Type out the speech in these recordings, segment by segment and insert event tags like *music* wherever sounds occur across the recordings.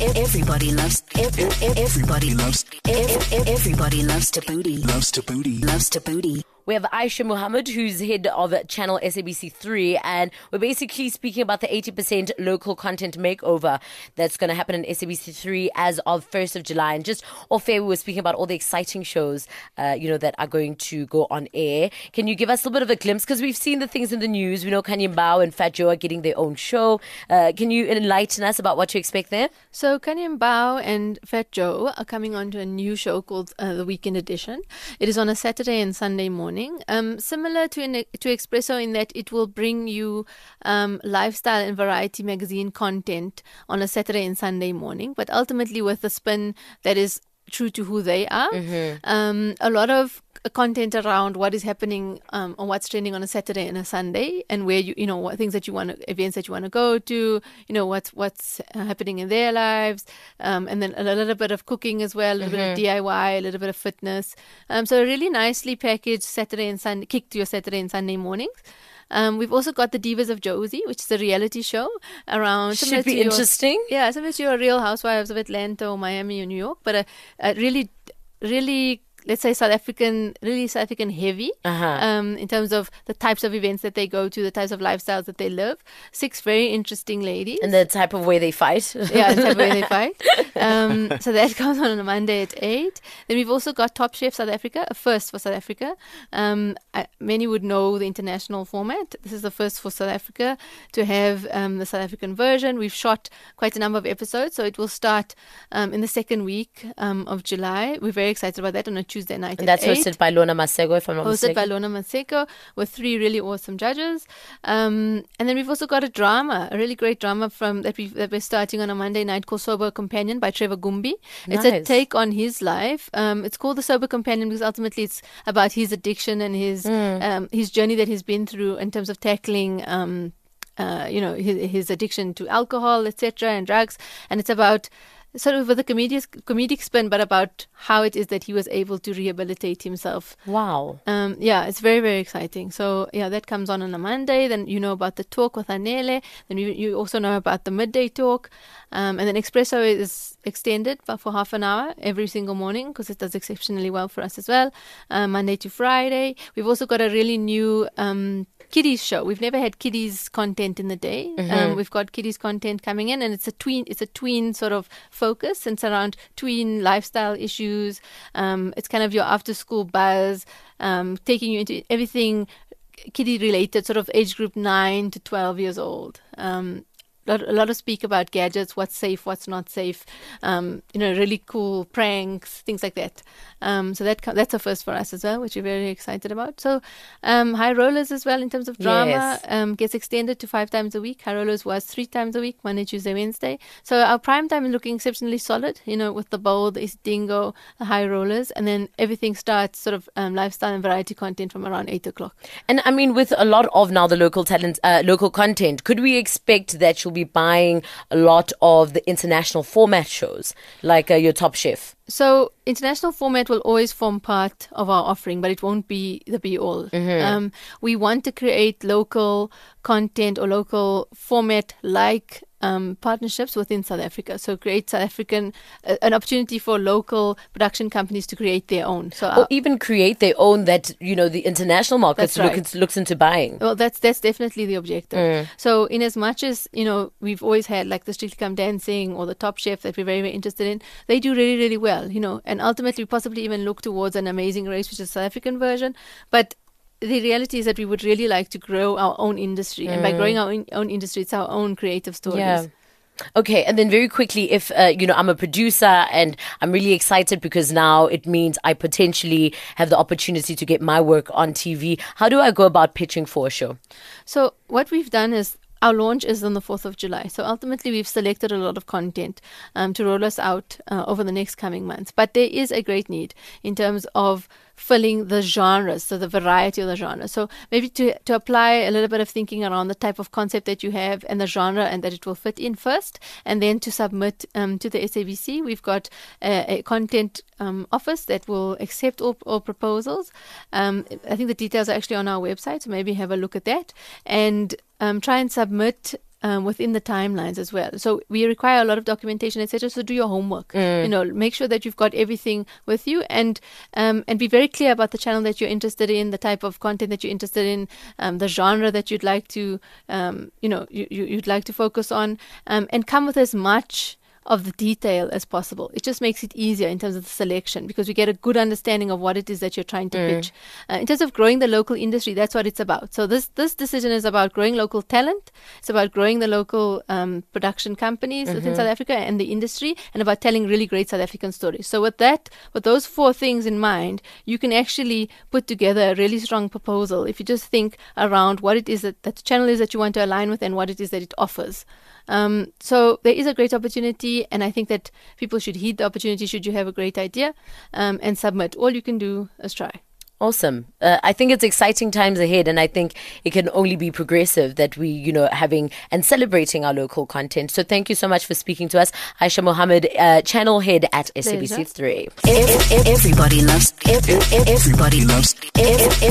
Everybody loves. Everybody loves. Everybody loves Thabooty. Loves Thabooty. Loves Thabooty. We have Aisha Mohamed, who's head of channel SABC3, and we're basically speaking about the 80% local content makeover that's going to happen in SABC3 as of 1st of July. And just off air, we were speaking about all the exciting shows, uh, you know, that are going to go on air. Can you give us a little bit of a glimpse? Because we've seen the things in the news. We know Khanyi Mbau and Phat Joe are getting their own show. Uh, can you enlighten us about what to expect there? So Khanyi Mbau and Phat Joe are coming on to a new show called uh, The Weekend Edition. It is on a Saturday and Sunday morning morning. Um, similar to an, to Expresso in that it will bring you um, lifestyle and variety magazine content on a Saturday and Sunday morning, but ultimately with a spin that is true to who they are. Mm-hmm. Um, a lot of content around what is happening um, on what's trending on a Saturday and a Sunday, and where you you know what things that you want to events that you want to go to, you know what's what's happening in their lives, um, and then a little bit of cooking as well, a little mm-hmm. bit of mm-hmm. DIY, a little bit of fitness. Um, so really nicely packaged Saturday and Sunday, kick to your Saturday and Sunday mornings. Um, we've also got the Divas of Jozi, which is a reality show around. Should be interesting. Your, yeah, similar to your Real Housewives of Atlanta or Miami or New York, but a, a really, really let's say South African, really South African heavy uh-huh. um, in terms of the types of events that they go to, the types of lifestyles that they live. Six very interesting ladies. And the type of way they fight. yeah, the type of way they *laughs* fight. Um, so that *laughs* comes on on a Monday at 8. Then we've also got Top Chef South Africa, a first for South Africa. Um, I, many would know the international format. This is the first for South Africa to have um, the South African version. We've shot quite a number of episodes, so it will start um, in the second week um, of July. We're very excited about that on a Tuesday night. And that's 8. hosted by Lorna Maseko, if I'm not hosted mistaken. by Lorna Maseko with three really awesome judges. Um, and then we've also got a drama, a really great drama from that, we that we're starting on a Monday night called Sober Companion by Trevor Gumbi. Nice. It's a take on his life. Um, it's called the Sober Companion because ultimately it's about his addiction and his mm. um, his journey that he's been through in terms of tackling. Um, uh, you know his, his addiction to alcohol, etc., and drugs, and it's about sort of with a comedic, comedic spin, but about how it is that he was able to rehabilitate himself. Wow. Um, yeah, it's very, very exciting. So, yeah, that comes on on a Monday. Then you know about the talk with Anele. Then you, you also know about the midday talk. Um, and then Expresso is extended for half an hour every single morning because it does exceptionally well for us as well, um, Monday to Friday. We've also got a really new um, kiddies show. We've never had kiddies content in the day. Mm-hmm. Um, we've got kiddies content coming in, and it's a tween. It's a tween sort of focus. And it's around tween lifestyle issues. Um, it's kind of your after school buzz, um, taking you into everything kiddie related, sort of age group nine to twelve years old. Um, a lot of speak about gadgets, what's safe, what's not safe, um, you know, really cool pranks, things like that. Um, so that that's a first for us as well, which we're very excited about. So um, High Rollers as well in terms of drama yes. Um, gets extended to five times a week. High Rollers was three times a week, Monday, Tuesday, Wednesday. So our prime time is looking exceptionally solid, you know, with the bold, the dingo, the High Rollers, and then everything starts sort of um, lifestyle and variety content from around eight o'clock. And I mean, with a lot of now the local talent, uh, local content, could we expect that you'll be buying a lot of the international format shows like uh, your Top Chef? So international format will always form part of our offering, but it won't be the be all. Mm-hmm. Um, we want to create local content or local format like um, partnerships within South Africa. So create South African uh, an opportunity for local production companies to create their own. So or even create their own that you know the international markets right. look, looks into buying. Well, that's that's definitely the objective. Mm. So in as much as you know we've always had like the Strictly Come Dancing or the Top Chef that we're very very interested in, they do really really well. You know, and ultimately possibly even look towards an Amazing Race, which is South African version, but the reality is that we would really like to grow our own industry, mm. and by growing mm. our own, own, industry, it's our own creative stories. Yeah. Okay, and then very quickly, if uh, you know, I'm a producer and I'm really excited because now it means I potentially have the opportunity to get my work on TV. How do I go about pitching for a show? So what we've done is our launch is on the 4th of July. So ultimately, we've selected a lot of content um, to roll us out uh, over the next coming months. But there is a great need in terms of filling the genres, so the variety of the genres. So maybe to, to apply a little bit of thinking around the type of concept that you have and the genre and that it will fit in first, and then to submit um, to the SABC. We've got a, a content um, office that will accept all, all proposals. Um, I think the details are actually on our website, so maybe have a look at that and um, try and submit um, within the timelines as well. So we require a lot of documentation, etc. So do your homework. You know, make sure that you've got everything with you, and um, and be very clear about the channel that you're interested in, the type of content that you're interested in, um, the genre that you'd like to, um, you know, you, you, you'd like to focus on, um, and come with as much of the detail as possible. It just makes it easier in terms of the selection because we get a good understanding of what it is that you're trying to pitch. Uh, in terms of growing the local industry, that's what it's about. So this this decision is about growing local talent. It's about growing the local um, production companies within South Africa and the industry, and about telling really great South African stories. So with that, with those four things in mind, you can actually put together a really strong proposal if you just think around what it is that, that the channel is that you want to align with and what it is that it offers. Um, so there is a great opportunity, and I think that people should heed the opportunity should you have a great idea um, and submit. All you can do is try. Awesome. Uh, I think it's exciting times ahead, and I think it can only be progressive that we, you know, having and celebrating our local content. So thank you so much for speaking to us, Aisha Mohamed, uh, channel head at SABC3. Everybody loves. Everybody loves.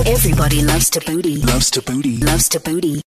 Everybody loves Thabooty. Loves Thabooty. Loves Thabooty.